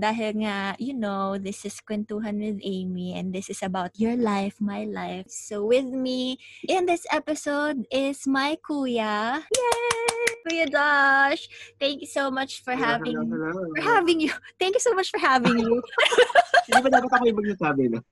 dahil nga, you know, this is Kwentuhan with Amy and this is about your life, my life. So with me in this episode is my kuya. Yay! Kuya Josh. Thank you so much for Hello, having hello, hello. for having you. Thank you so much for having you. Hindi ba dapat ako yung magsasabi, no?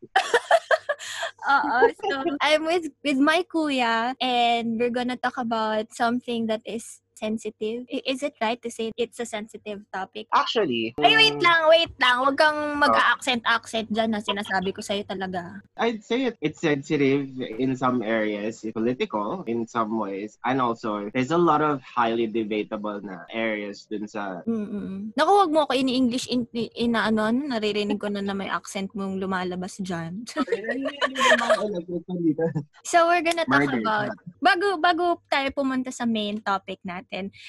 Oo. So, I'm with with my kuya and we're gonna talk about something that is sensitive. Is it right to say it's a sensitive topic? Actually, Ay, wait lang, wait lang. Huwag kang mag-accent-accent dyan na sinasabi ko sa'yo talaga. I'd say it, it's sensitive in some areas, political in some ways, and also there's a lot of highly debatable na areas dun sa Mm-mm. Naku, huwag mo ako ini-English in, in, na ano, ano, naririnig ko na na may accent mong lumalabas dyan. So, we're gonna talk Murder. about, bago, bago tayo pumunta sa main topic natin,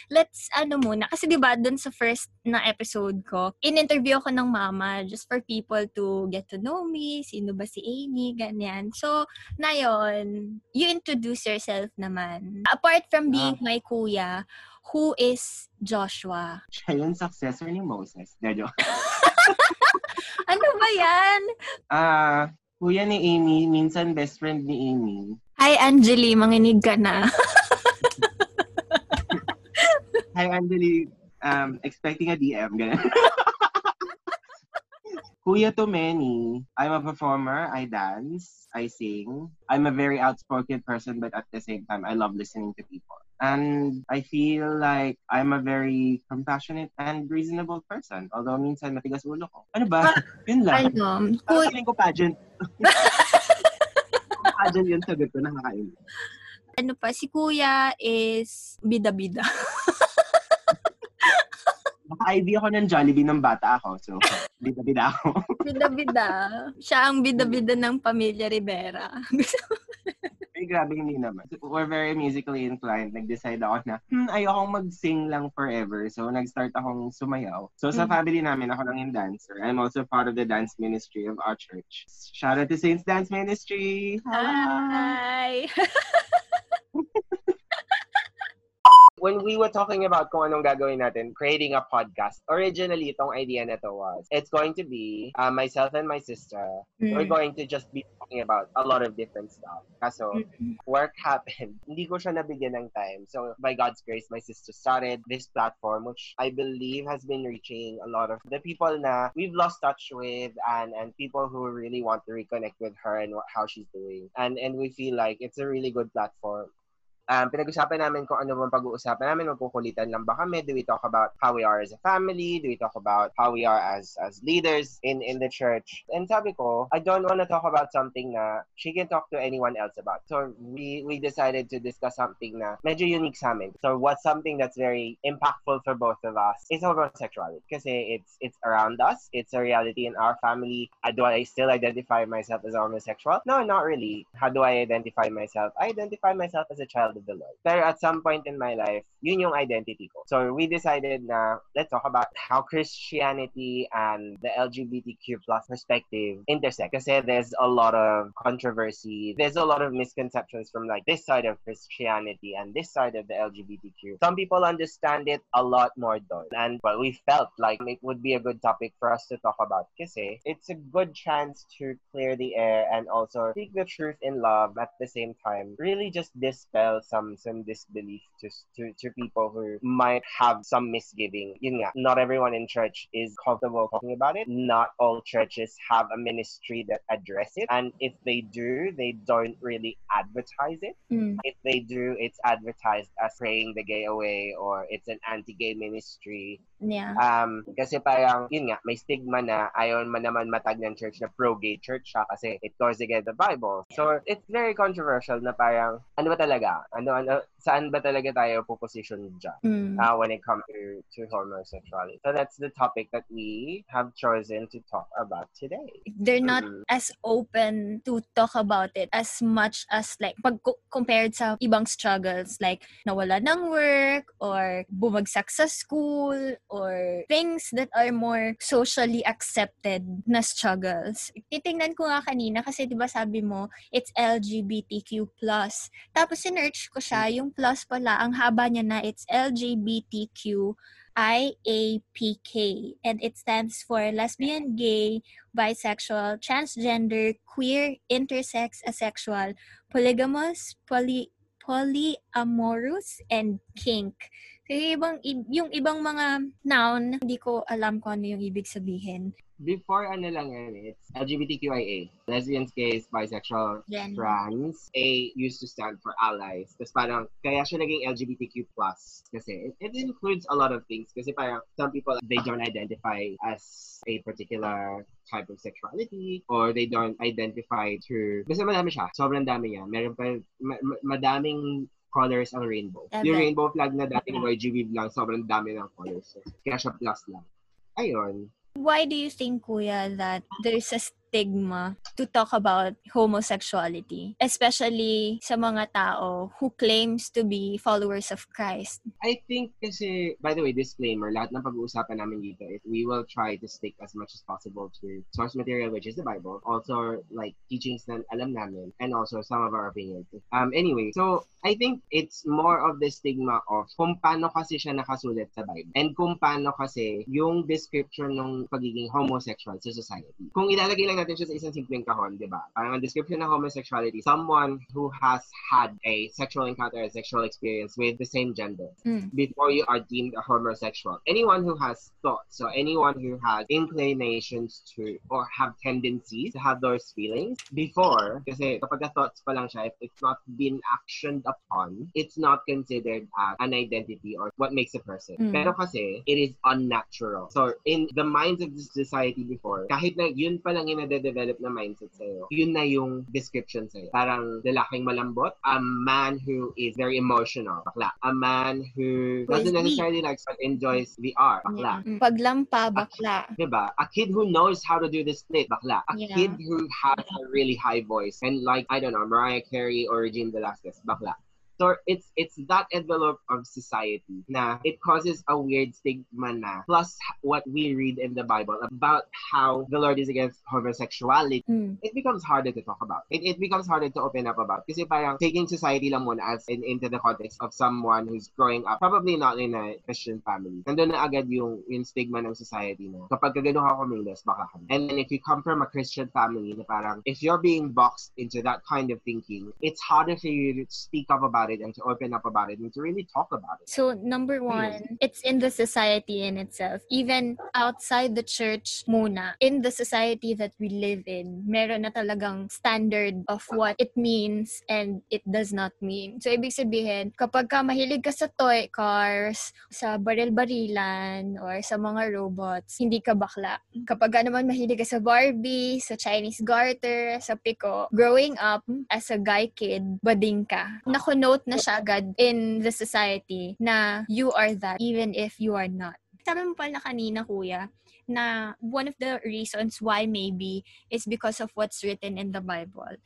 let's, ano muna, kasi di ba dun sa first na episode ko, in-interview ako ng mama just for people to get to know me, sino ba si Amy, ganyan. So, na yun, you introduce yourself naman. Apart from being Ah. my kuya, who is Joshua? siya yung successor ni Moses. Medyo. Ano ba yan? Ah, kuya ni Amy, minsan best friend ni Amy. Hi, Angeli, manginig ka na. Hi, Angeli. Um, expecting a DM. Ganun. Kuya to many. I'm a performer. I dance. I sing. I'm a very outspoken person, but at the same time, I love listening to people. And I feel like I'm a very compassionate and reasonable person. Although minsan matigas ulo ko. Ano ba? Yun lang. ano, Parang kuya, feeling ko pageant. pageant yun sagot ko. Nakakain. ano pa, si kuya is bida-bida. Naka-IV ako ng Jollibee ng bata ako. So, bida-bida ako. Bida-bida. Siya ang bida-bida ng pamilya Rivera. Ay, grabe, hindi naman. We're very musically inclined. Nag-decide ako na, hmm, ayokong mag-sing lang forever. So, nag-start akong sumayaw. So, sa Mm. family namin, ako lang yung dancer. I'm also part of the dance ministry of our church. Shout out to Saints Dance Ministry! Hi! when we were talking about kung anong gagawin natin, creating a podcast, originally, itong idea na to was, it's going to be uh, myself and my sister. We're Mm. going to just be talking about a lot of different stuff. Kaso, Mm. work happened. Hindi ko siya nabigyan ng time. So, by God's grace, my sister started this platform, which I believe has been reaching a lot of the people na we've lost touch with and, and people who really want to reconnect with her and what, how she's doing. And, and we feel like it's a really good platform. Um, pinag-usapan namin kung ano bang pag-uusapan namin, magkukulitan lang ba kami? Do we talk about how we are as a family? Do we talk about how we are as as leaders in in the church? And sabi ko, I don't want to talk about something na she can talk to anyone else about. So we we decided to discuss something na medyo unique sa amin. So what's something that's very impactful for both of us is homosexuality. Kasi it's it's around us. It's a reality in our family. Do I still identify myself as homosexual? No, not really. How do I identify myself? I identify myself as a child the Lord. Pero at some point in my life, yun yung identity ko. So we decided na let's talk about how Christianity and the LGBTQ plus perspective intersect. Kasi there's a lot of controversy. There's a lot of misconceptions from like this side of Christianity and this side of the LGBTQ. Some people understand it a lot more though. And but we felt like it would be a good topic for us to talk about. Kasi it's a good chance to clear the air and also speak the truth in love at the same time. Really just dispel some some disbelief to to, to people who might have some misgiving. Yun nga, not everyone in church is comfortable talking about it. Not all churches have a ministry that address it. And if they do, they don't really advertise it. Mm. If they do, it's advertised as praying the gay away or it's an anti-gay ministry. Yeah. Um, kasi parang, yun nga, may stigma na ayaw man naman matag ng church na pro-gay church siya kasi it goes against the Bible. So, it's very controversial na parang, ano ba talaga? Ano, ano, saan ba talaga tayo puposition dyan? Mm. Uh, when it comes to, to homosexuality. So that's the topic that we have chosen to talk about today. They're not Mm. as open to talk about it as much as like pag co- compared sa ibang struggles like nawala ng work or bumagsak sa school or things that are more socially accepted na struggles. Titingnan ko nga kanina kasi 'di ba sabi mo it's LGBTQ+. Tapos sinearch ko siya, yung plus pala ang haba niya na it's LGBTQ IAPK, and it stands for lesbian, gay, bisexual, transgender, queer, intersex, asexual, polygamous, poly polyamorous, and kink. So, yung ibang, yung ibang mga noun, hindi ko alam kung ano yung ibig sabihin. before ano lang yan, it's LGBTQIA. Lesbians, gays, bisexual, Gen. trans. A used to stand for allies. Tapos parang, kaya siya naging LGBTQ+. Kasi it, it includes a lot of things. Kasi parang some people, they don't identify as a particular type of sexuality or they don't identify to... Basta madami siya. Sobrang dami niya. Meron pa, ma- ma- madaming colors ang rainbow. Tama. Yung rainbow flag na dating YGV lang, sobrang dami ng colors. Kaya siya plus lang. Ayun. Why do you think, Kuya, that there's a stigma to talk about homosexuality, especially sa mga tao who claims to be followers of Christ? I think kasi, by the way, disclaimer, lahat ng pag-uusapan namin dito is we will try to stick as much as possible to source material, which is the Bible, also like teachings na alam namin, and also some of our opinions. Um, anyway, so I think it's more of the stigma of kung paano kasi siya nakasulat sa Bible and kung paano kasi yung description ng pagiging homosexual sa society. Kung ilalagay lang natin siya sa isang simpleng kahon, di ba? Parang ang description ng homosexuality, someone who has had a sexual encounter, a sexual experience with the same gender Mm. before you are deemed a homosexual. Anyone who has thoughts, so anyone who has inclinations to or have tendencies to have those feelings before, kasi kapag thoughts pa lang siya, if it's not been actioned upon, it's not considered as an identity or what makes a person. Mm. Pero kasi, it is unnatural. So, in the minds of this society before, kahit na yun pa lang yung nade-develop na mindset sa'yo, yun na yung description sa'yo. Parang lalaking malambot, a man who is very emotional, bakla. A man who doesn't necessarily like but enjoys VR, bakla. Mm. Paglampa, bakla. Diba? A kid who knows how to do the split, bakla. A Yeah. kid who has a really high voice and like, I don't know, Mariah Carey or Regine Velasquez, bakla. So it's it's that envelope of society na it causes a weird stigma na plus what we read in the Bible about how the Lord is against homosexuality Mm. it becomes harder to talk about. It, it becomes harder to open up about. Kasi parang taking society lang muna as in, into the context of someone who's growing up, probably not in a Christian family. Nandun na agad yung, yung stigma ng society na kapag kagano ka kumilos, baka ka. And then if you come from a Christian family na parang, if you're being boxed into that kind of thinking, it's harder for you to speak up about it and to open up about it and to really talk about it. So, number one, it's in the society in itself. Even outside the church muna, in the society that we live in, meron na talagang standard of what it means and it does not mean. So, ibig sabihin, kapag ka mahilig ka sa toy cars, sa baril-barilan, or sa mga robots, hindi ka bakla. Kapag ka naman mahilig ka sa Barbie, sa Chinese garter, sa Pico, growing up as a guy kid, bading ka. Nakunote na siya agad in the society na you are that even if you are not. Sabi mo pala kanina, kuya, na one of the reasons why maybe is because of what's written in the Bible.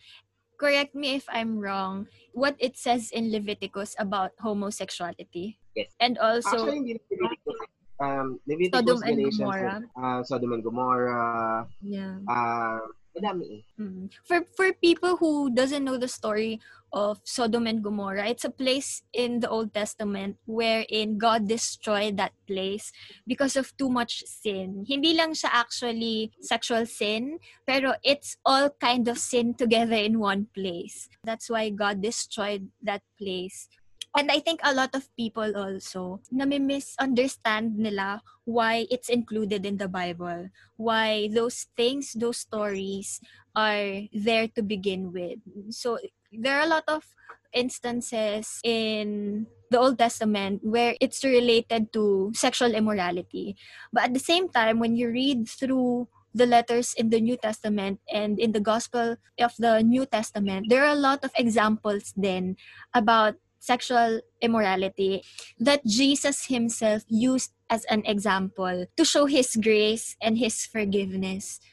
Correct me if I'm wrong. What it says in Leviticus about homosexuality. Yes. And also, Actually, hindi Leviticus. Um, Leviticus, Sodom and Galatians, Gomorrah. uh, Sodom and Gomorrah, yeah. uh, madami eh. Mm. For for people who doesn't know the story of Sodom and Gomorrah, it's a place in the Old Testament wherein God destroyed that place because of too much sin. Hindi lang siya actually sexual sin, pero it's all kind of sin together in one place. That's why God destroyed that place. And I think a lot of people also nami-misunderstand nila why it's included in the Bible. Why those things, those stories are there to begin with. So there are a lot of instances in the Old Testament where it's related to sexual immorality. But at the same time, when you read through the letters in the New Testament and in the Gospel of the New Testament, there are a lot of examples then about sexual immorality that Jesus himself used as an example to show his grace and his forgiveness.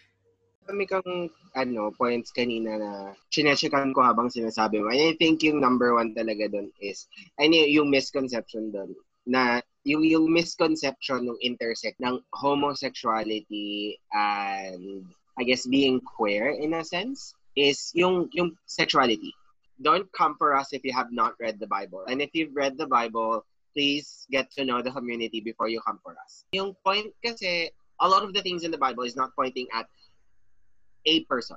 Kami kang ano, points kanina na chinechekan ko habang sinasabi mo. And I think yung number one talaga doon is, ano yung misconception doon na yung yung misconception ng intersect ng homosexuality and I guess being queer in a sense is yung yung sexuality. Don't come for us if you have not read the Bible. And if you've read the Bible, please get to know the community before you come for us. Yung point kasi, a lot of the things in the Bible is not pointing at a person.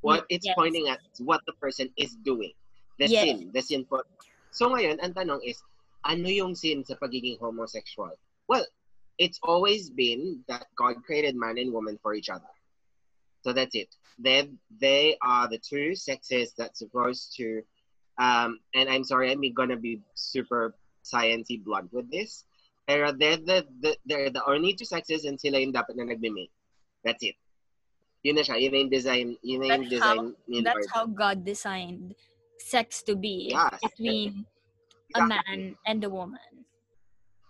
What it's Yes. pointing at is what the person is doing. The Yes. sin, the sinful. So ngayon, ang tanong is, ano yung sin sa pagiging homosexual? Well, it's always been that God created man and woman for each other. So that's it. They they are the two sexes that's supposed to um and I'm sorry, I'm gonna be super sciencey blunt with this. Pero they're the, the they're the only two sexes and sila yung dapat na nagme-mate. That's it. Yun na siya. Yun na yung design, yun na yung That's design ni That's how God designed sex to be Yes. between a man and a woman.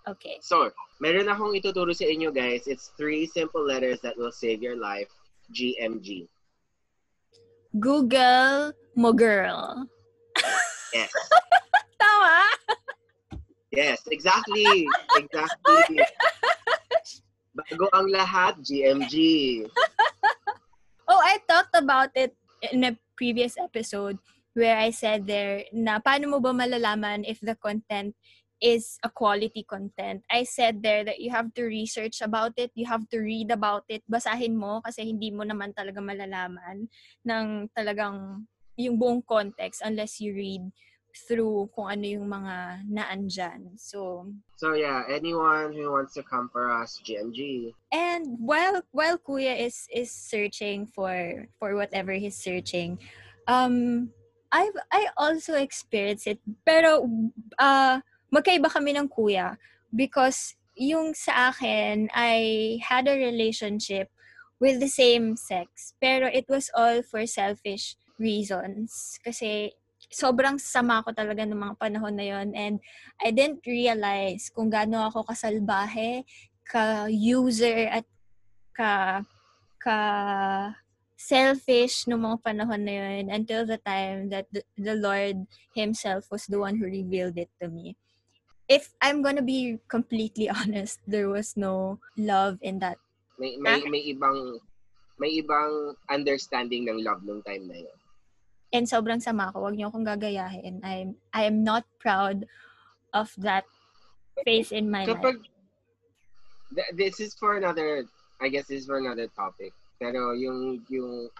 Okay. So, meron akong ituturo sa inyo guys. It's three simple letters that will save your life. GMG. Google mo girl. Yes. Tama? Yes, exactly. Exactly. Bago ang lahat, GMG. Oh, I talked about it in a previous episode where I said there na paano mo ba malalaman if the content is a quality content. I said there that you have to research about it, you have to read about it, basahin mo kasi hindi mo naman talaga malalaman ng talagang yung buong context unless you read through kung ano yung mga naandyan. So, So yeah, anyone who wants to come for us, GMG. And while while Kuya is is searching for for whatever he's searching, um I I also experienced it. Pero uh magkaiba kami ng Kuya because yung sa akin I had a relationship with the same sex. Pero it was all for selfish reasons. Kasi sobrang sama ko talaga ng mga panahon na yon and I didn't realize kung gaano ako kasalbahe ka-user at ka ka selfish no mga panahon na yun until the time that the, the Lord himself was the one who revealed it to me. If I'm gonna be completely honest, there was no love in that. May may may ibang may ibang understanding ng love nung time na yun. And sobrang sama ko. Huwag niyo akong gagayahin. I'm, I am not proud of that phase in my life. Kapag th- this is for another I guess this is for another topic. Pero yung yung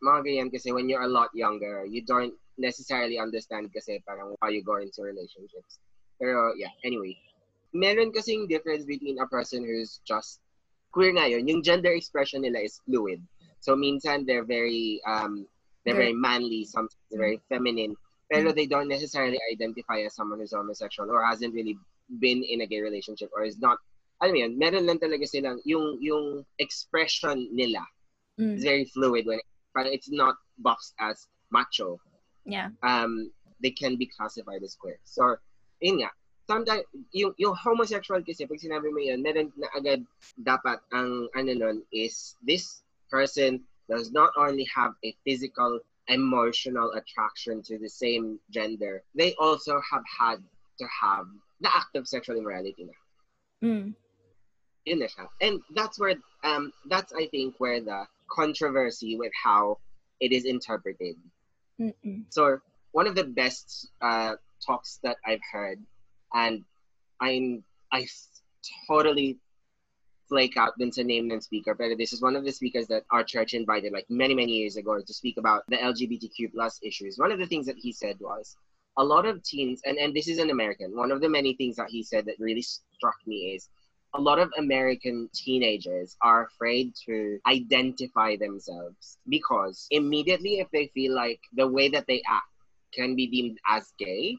mga ganyan kasi when you're a lot younger, you don't necessarily understand kasi parang why you go into relationships. Pero yeah, anyway. Meron kasing difference between a person who's just queer nga yun. Yung gender expression nila is fluid. So minsan they're very um they're very manly, sometimes they're very feminine. Pero they don't necessarily identify as someone who's homosexual or hasn't really been in a gay relationship or is not alam mo yun, meron lang talaga silang yung yung expression nila Mm, is very fluid when parang it's not boxed as macho. yeah. Um they can be classified as queer. So yun nga, sometimes yung yung homosexual kasi pag sinabi mo yun, meron na agad dapat ang ano nun is this person does not only have a physical emotional attraction to the same gender, they also have had to have the act of sexual immorality na. Mm, Yun na siya. And that's where, um, that's I think where the controversy with how it is interpreted. mm-mm. So one of the best uh, talks that I've heard, and I'm I totally flake out dun sa name ng speaker, but this is one of the speakers that our church invited like many many years ago to speak about the LGBTQ plus issues. One of the things that he said was a lot of teens, and and this is an American. One of the many things that he said that really struck me is a lot of American teenagers are afraid to identify themselves because immediately if they feel like the way that they act can be deemed as gay,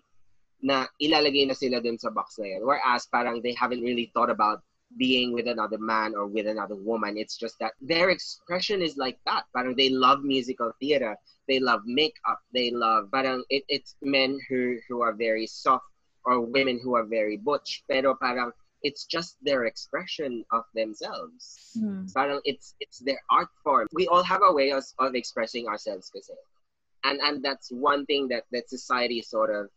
na ilalagay na sila dun sa box na yun. Whereas parang they haven't really thought about being with another man or with another woman. It's just that their expression is like that. Parang they love musical theater. They love makeup. They love parang it, it's men who who are very soft or women who are very butch. Pero parang it's just their expression of themselves. Mm. Parang it's it's their art form. We all have a way of, of expressing ourselves kasi. And and that's one thing that that society sort of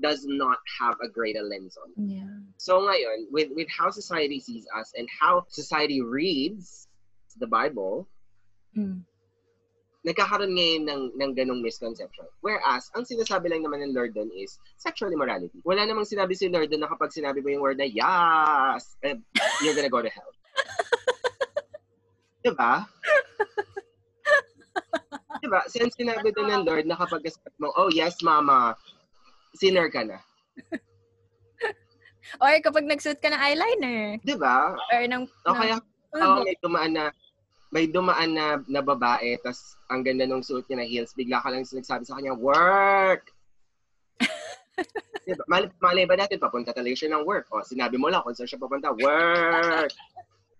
does not have a greater lens on. Yeah. So ngayon, with with how society sees us and how society reads the Bible, Mm. nagkakaroon ngayon ng, ng ganong misconception. Whereas, ang sinasabi lang naman ng Lord doon is sexual immorality. Wala namang sinabi si Lord doon na kapag sinabi mo yung word na yes, eh, you're gonna go to hell. diba? diba? Since sinabi doon ng Lord na kapag sabi mo, oh yes, mama, sinner ka na. Or kapag nagsuot ka ng eyeliner. Diba? Or ng... O kaya, oh, may dumaan na may dumaan na, na babae, tas ang ganda nung suot niya na heels, bigla ka lang nagsabi sa kanya, work! diba? Mal malay ba natin, papunta talaga siya ng work. O, sinabi mo lang kung saan siya papunta, work!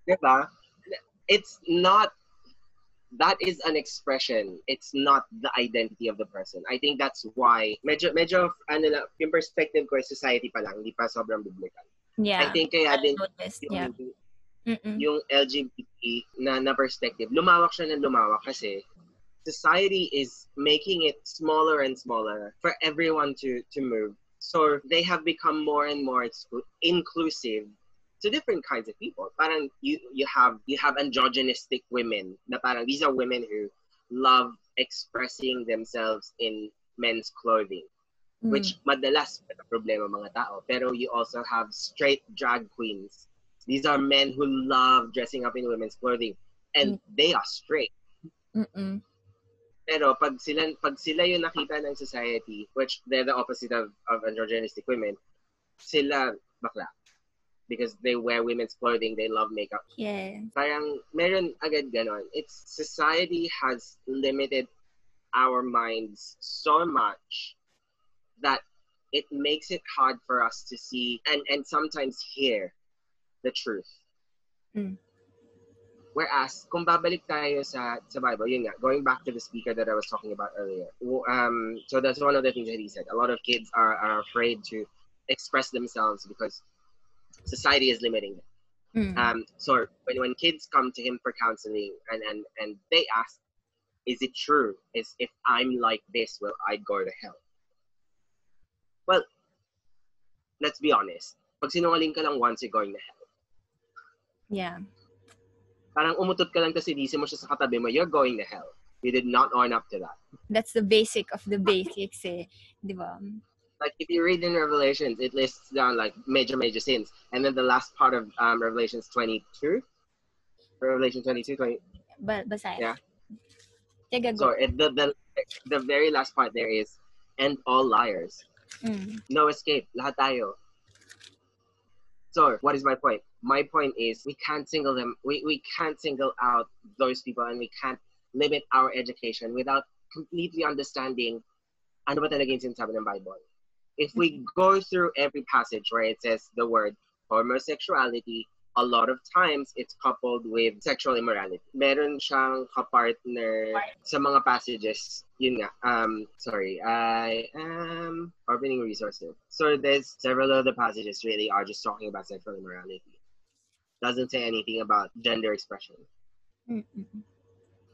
diba? It's not, that is an expression. It's not the identity of the person. I think that's why, medyo, medyo, ano lang, yung perspective ko is society pa lang, hindi pa sobrang biblical. yeah. I think kaya din, noticed, yung, yeah. Mm-mm. yung LGBT na, na perspective, lumawak siya ng lumawak kasi society is making it smaller and smaller for everyone to, to move. So they have become more and more exclu- inclusive to different kinds of people. Parang you, you have you have androgynistic women na parang these are women who love expressing themselves in men's clothing. Mm. which madalas problema mga tao. Pero you also have straight drag queens. These are men who love dressing up in women's clothing and they are straight. Mm-mm. Pero pag sila pag sila yung nakita ng society, which they're the opposite of, of androgynistic women, sila bakla. Because they wear women's clothing, they love makeup. Yeah. Parang meron agad ganon. It's society has limited our minds so much that it makes it hard for us to see and, and sometimes hear the truth. Mm. Whereas, kung babalik tayo sa, sa Bible, yun nga, going back to the speaker that I was talking about earlier. Um, so that's one of the things that he said. A lot of kids are, are afraid to express themselves because society is limiting them. Mm. Um, so when, when kids come to him for counseling and, and, and they ask, is it true? Is if I'm like this, will I go to hell? Well, let's be honest. Pag sinungaling ka lang once, you're going to hell. yeah. Parang umutot ka lang kasi disi mo siya sa katabi mo, you're going to hell. You did not own up to that. That's the basic of the basics eh. Di ba? Like if you read in Revelations, it lists down like major, major sins. And then the last part of um, Revelations 22, Revelation 22, 20, Ba basahin. Yeah. So it, the, the, the very last part there is, and all liars. Mm. no escape. Lahat tayo. So, what is my point? My point is we can't single them. We, we can't single out those people and we can't limit our education without completely understanding ano ba talaga yung sinasabi ng Bible. If we go through every passage where it says the word homosexuality, a lot of times it's coupled with sexual immorality. Meron siyang kapartner sa mga passages. Yun nga. Um, sorry, I am opening resources. So there's several of the passages really are just talking about sexual immorality. Doesn't say anything about gender expression. Mm-mm.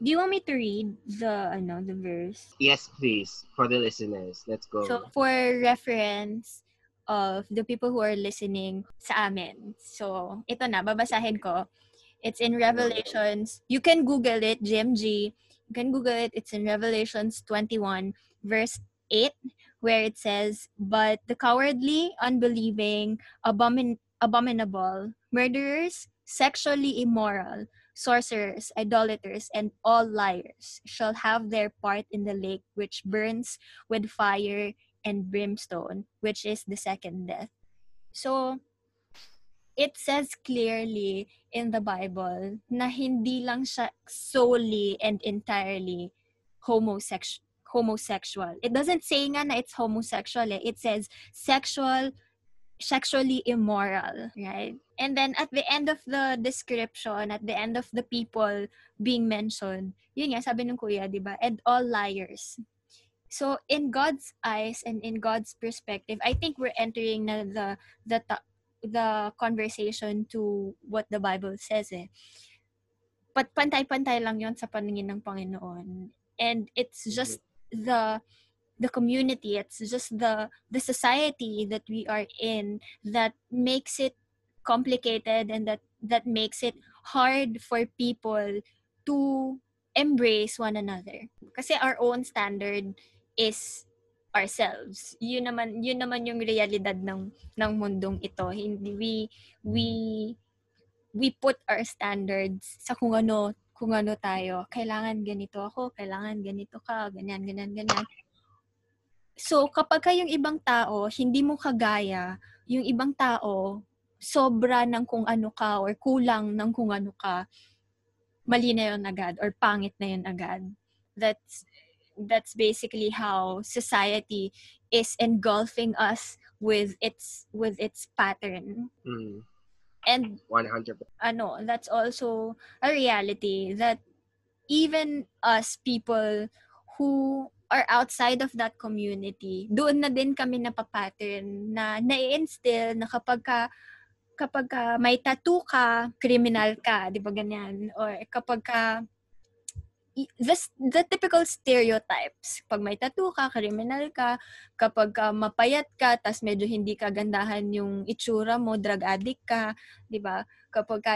Do you want me to read the ano the verse? Yes, please, for the listeners. Let's go. So for reference of the people who are listening sa amin. So ito na babasahin ko. It's in Revelations. You can Google it, GMG. You can Google it. It's in Revelations 21 verse 8 where it says, "But the cowardly, unbelieving, abomin- abominable, murderers, sexually immoral, sorcerers, idolaters, and all liars shall have their part in the lake which burns with fire and brimstone, which is the second death. So, it says clearly in the Bible na hindi lang siya solely and entirely homosexual homosexual. It doesn't say nga na it's homosexual eh. It says sexual sexually immoral, right? And then at the end of the description, at the end of the people being mentioned, yun nga, sabi ng kuya, di ba? And all liars. So in God's eyes and in God's perspective, I think we're entering na the the the conversation to what the Bible says eh. Pat pantay-pantay lang yon sa paningin ng Panginoon. And it's just the the community, it's just the the society that we are in that makes it complicated and that that makes it hard for people to embrace one another. Kasi our own standard is ourselves. Yun naman yun naman yung realidad ng ng mundong ito. Hindi we we we put our standards sa kung ano kung ano tayo. Kailangan ganito ako, kailangan ganito ka, ganyan, ganyan, ganyan. So, kapag kayong ibang tao, hindi mo kagaya, yung ibang tao, sobra ng kung ano ka or kulang ng kung ano ka, mali na yun agad or pangit na yun agad. That's that's basically how society is engulfing us with its with its pattern. Mm. And 100%. ano, that's also a reality that even us people who are outside of that community, doon na din kami napapattern na nai-instill na kapag ka kapag ka may tattoo ka, criminal ka, di ba ganyan? Or kapag ka i- the, the typical stereotypes. Pag may tattoo ka, criminal ka, kapag ka mapayat ka, tas medyo hindi ka gandahan yung itsura mo, drug addict ka, di ba? Kapag ka,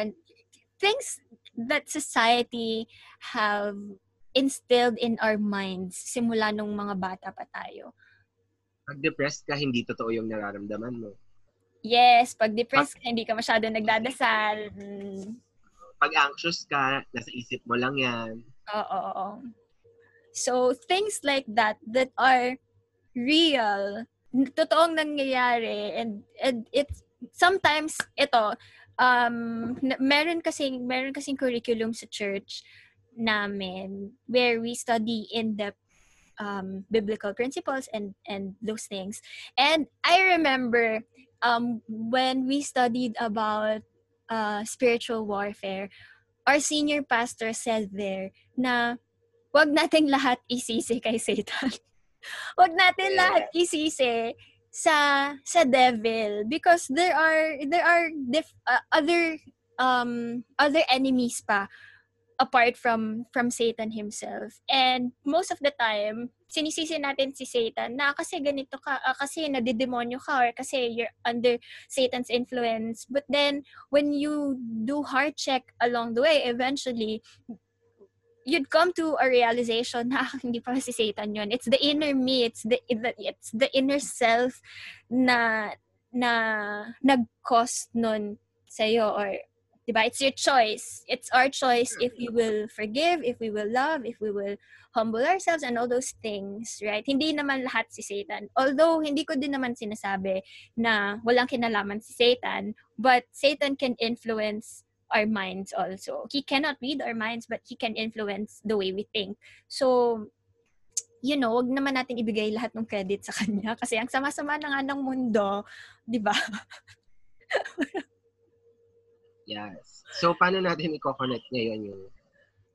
things that society have instilled in our minds simula nung mga bata pa tayo. Pag depressed ka, hindi totoo yung nararamdaman mo. Yes, pag depressed ka, hindi ka masyado nagdadasal. Mm. Pag anxious ka, nasa isip mo lang yan. Oo, oo. So, things like that that are real, totoong nangyayari, and, and it's, sometimes, ito, um, meron kasing, meron kasing curriculum sa church namin where we study in-depth um, biblical principles and and those things. And I remember um, when we studied about uh, spiritual warfare, our senior pastor said there na wag nating lahat isisi kay Satan. wag natin Yeah. lahat isisi sa sa devil because there are there are diff, uh, other um other enemies pa apart from from Satan himself. And most of the time, sinisisi natin si Satan na kasi ganito ka, ah, kasi nadidemonyo ka or kasi you're under Satan's influence. But then when you do heart check along the way, eventually you'd come to a realization na "Ah, hindi pala si Satan yun. It's the inner me, it's the, it's the inner self na na nag-cause nun sa'yo or Diba? It's your choice. It's our choice if we will forgive, if we will love, if we will humble ourselves and all those things, right? Hindi naman lahat si Satan. Although, hindi ko din naman sinasabi na walang kinalaman si Satan, but Satan can influence our minds also. He cannot read our minds, but he can influence the way we think. So, you know, wag naman natin ibigay lahat ng credit sa kanya kasi ang sama-sama na nga ng mundo, di ba? Yes. So, paano natin i-connect ngayon yung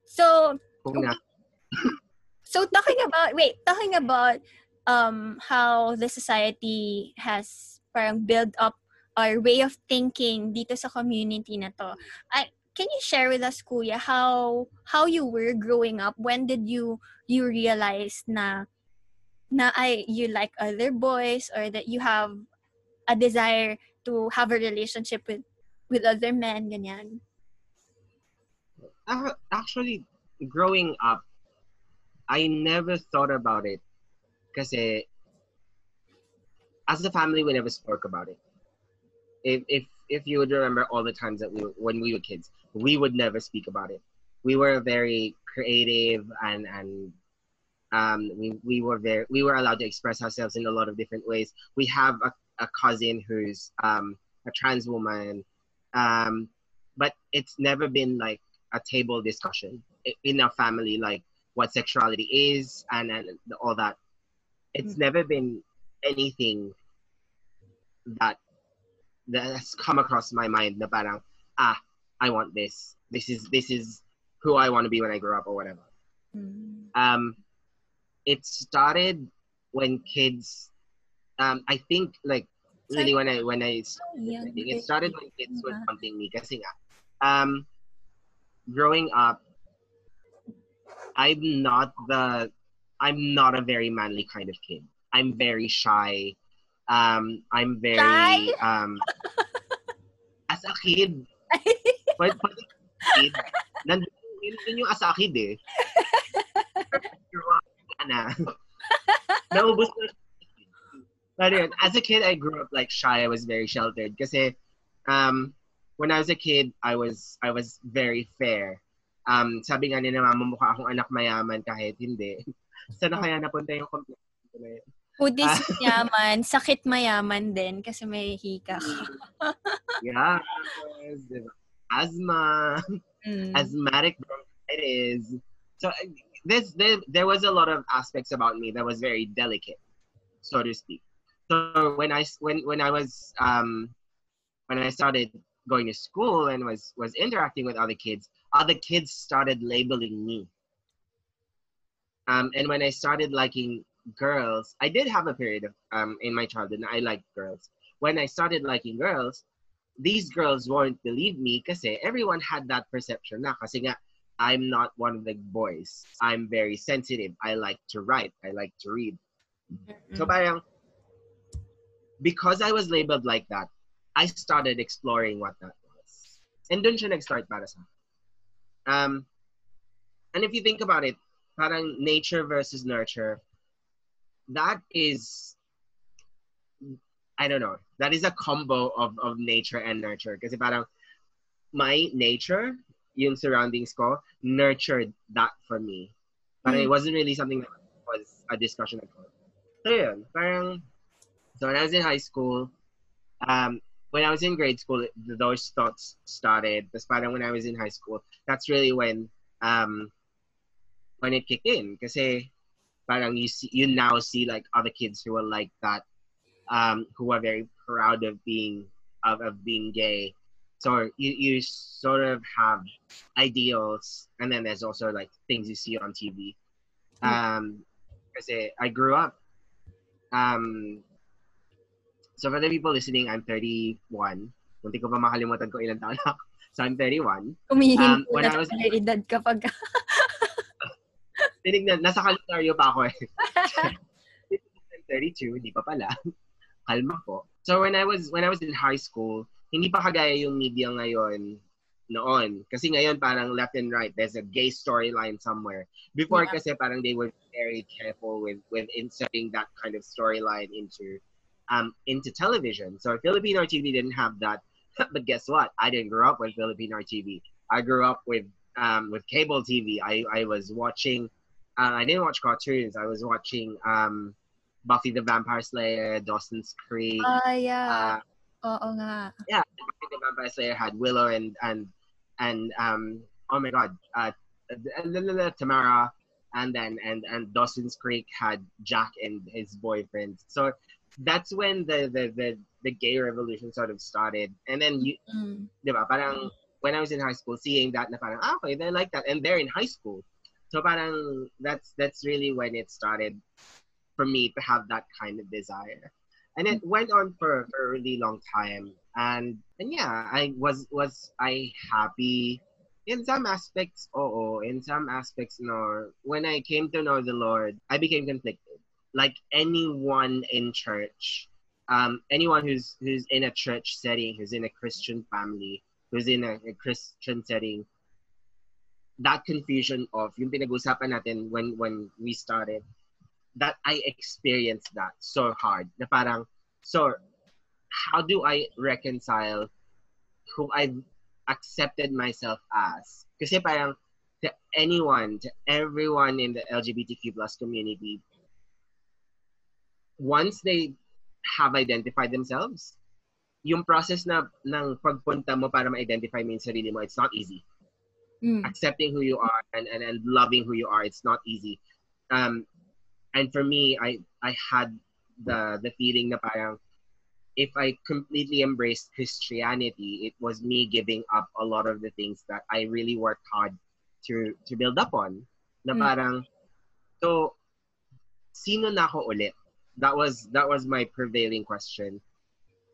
So, kung na, So talking about wait, talking about um how the society has parang build up our way of thinking dito sa community na to. I can you share with us kuya how how you were growing up? When did you you realize na na I you like other boys or that you have a desire to have a relationship with with other men ganyan? Actually, growing up, I never thought about it. Kasi, as a family, we never spoke about it. If, if, if you would remember all the times that we were, when we were kids, we would never speak about it. We were very creative and, and um, we, we were very, we were allowed to express ourselves in a lot of different ways. We have a, a cousin who's um, a trans woman, um, but it's never been like a table discussion in our family, like what sexuality is and, and all that. It's never been anything that that has come across my mind na parang, ah, I want this. This is this is who I want to be when I grow up or whatever. Um, it started when kids. Um, I think like really when I when I think it started when kids were Yeah. me kasi nga. Um, growing up, I'm not the I'm not a very manly kind of kid. I'm very shy. Um, I'm very Shy? um as a kid. Pag, pag kid, nandun yun yung as a kid eh. na. Naubos na. But yun, as a kid, I grew up like shy. I was very sheltered. Kasi, um, when I was a kid, I was I was very fair. Um, sabi nga na mama, mukha akong anak mayaman kahit hindi. Sana kaya napunta yung compliment ko na yun. Hoodies Ah. mayaman, sakit mayaman din kasi may hika ka. Yeah. Asthma. Mm. asthmatic bronchitis. So this there, there was a lot of aspects about me that was very delicate, so to speak. So when I when when I was um when I started going to school and was was interacting with other kids, other kids started labeling me. Um, and when I started liking girls, I did have a period of um in my childhood. and I liked girls. When I started liking girls, these girls won't believe me because everyone had that perception na kasi nga I'm not one of the boys. I'm very sensitive. I like to write. I like to read. So parang because I was labeled like that, I started exploring what that was. And dun siya nag-start para sa akin. Um, and if you think about it, parang nature versus nurture, that is I don't know. That is a combo of, of nature and nurture. Kasi parang my nature, yung surroundings ko, nurtured that for me. Parang it Mm. wasn't really something that was a discussion at all. So yun, parang, so when I was in high school, um, when I was in grade school, those thoughts started. Tapos parang when I was in high school, that's really when, um, when it kicked in. Because parang you see, you now see like other kids who are like that um, who are very proud of being of, of being gay. So you, you sort of have ideals, and then there's also like things you see on TV. Um, kasi I grew up. Um, so for the people listening, I'm 31. Munti ko pa makalimutan ko ilang taon ako. So I'm 31. Umihinto Um, when na I was- sa edad kapag Tinignan, nasa kalendaryo pa ako eh. I'm 32, hindi pa pala. Kalma po. So when I was when I was in high school, hindi pa kagaya yung media ngayon noon. Kasi ngayon parang left and right, there's a gay storyline somewhere. Before Yeah. kasi parang they were very careful with with inserting that kind of storyline into um into television. So Filipino TV didn't have that. but guess what? I didn't grow up with Filipino TV. I grew up with um with cable TV. I I was watching uh, I didn't watch cartoons. I was watching um, Buffy the Vampire Slayer, Dawson's Creek. Ah, yeah. Uh, Oo nga. Yeah, Buffy the Vampire Slayer had Willow and and and um oh my god, uh, Tamara, and then and and Dawson's Creek had Jack and his boyfriend. So that's when the the the, the gay revolution sort of started. And then you, Mm. diba, parang when I was in high school, seeing that na parang, ah, okay, they like that. And they're in high school. So parang that's that's really when it started for me to have that kind of desire. And it went on for, for a really long time. And and yeah, I was was I happy in some aspects, oh, in some aspects, no. When I came to know the Lord, I became conflicted. Like anyone in church, um, anyone who's who's in a church setting, who's in a Christian family, who's in a, a Christian setting, that confusion of yung pinag-usapan natin when when we started, that I experienced that so hard. Na parang, so how do I reconcile who I've accepted myself as? Kasi parang to anyone, to everyone in the LGBTQ plus community, once they have identified themselves, yung process na ng pagpunta mo para ma-identify mo yung sarili mo, it's not easy. Mm. Accepting who you are and, and, and loving who you are, it's not easy. Um, and for me, I I had the the feeling na parang if I completely embraced Christianity, it was me giving up a lot of the things that I really worked hard to to build up on. Na Mm. so sino na ako ulit? That was that was my prevailing question.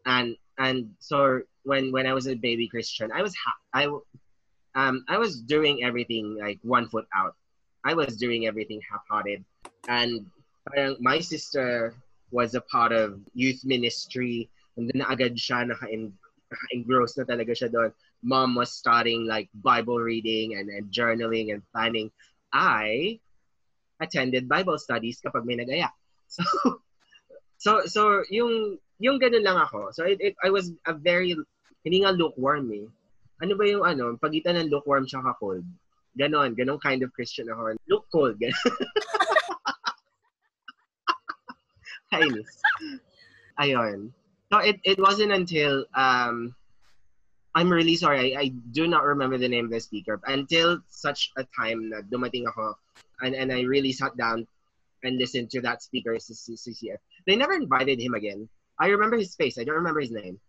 And and so when when I was a baby Christian, I was ha- I um I was doing everything like one foot out. I was doing everything half-hearted. And my sister was a part of youth ministry. And then agad siya naka-en- naka-engross na talaga siya doon. Mom was starting like Bible reading and, and journaling and planning. I attended Bible studies kapag may nagaya. So, so, so yung, yung ganun lang ako. So, it, it, I was a very, hindi nga lukewarm eh. Ano ba yung ano, pagitan ng lukewarm tsaka cold? Ganon, ganon kind of Christian ako. Look cold, ganon. Kainis. Ayun. So it, it wasn't until um I'm really sorry, I, I do not remember the name of the speaker until such a time na dumating ako and, and I really sat down and listen to that speaker, CCF. They never invited him again. I remember his face. I don't remember his name.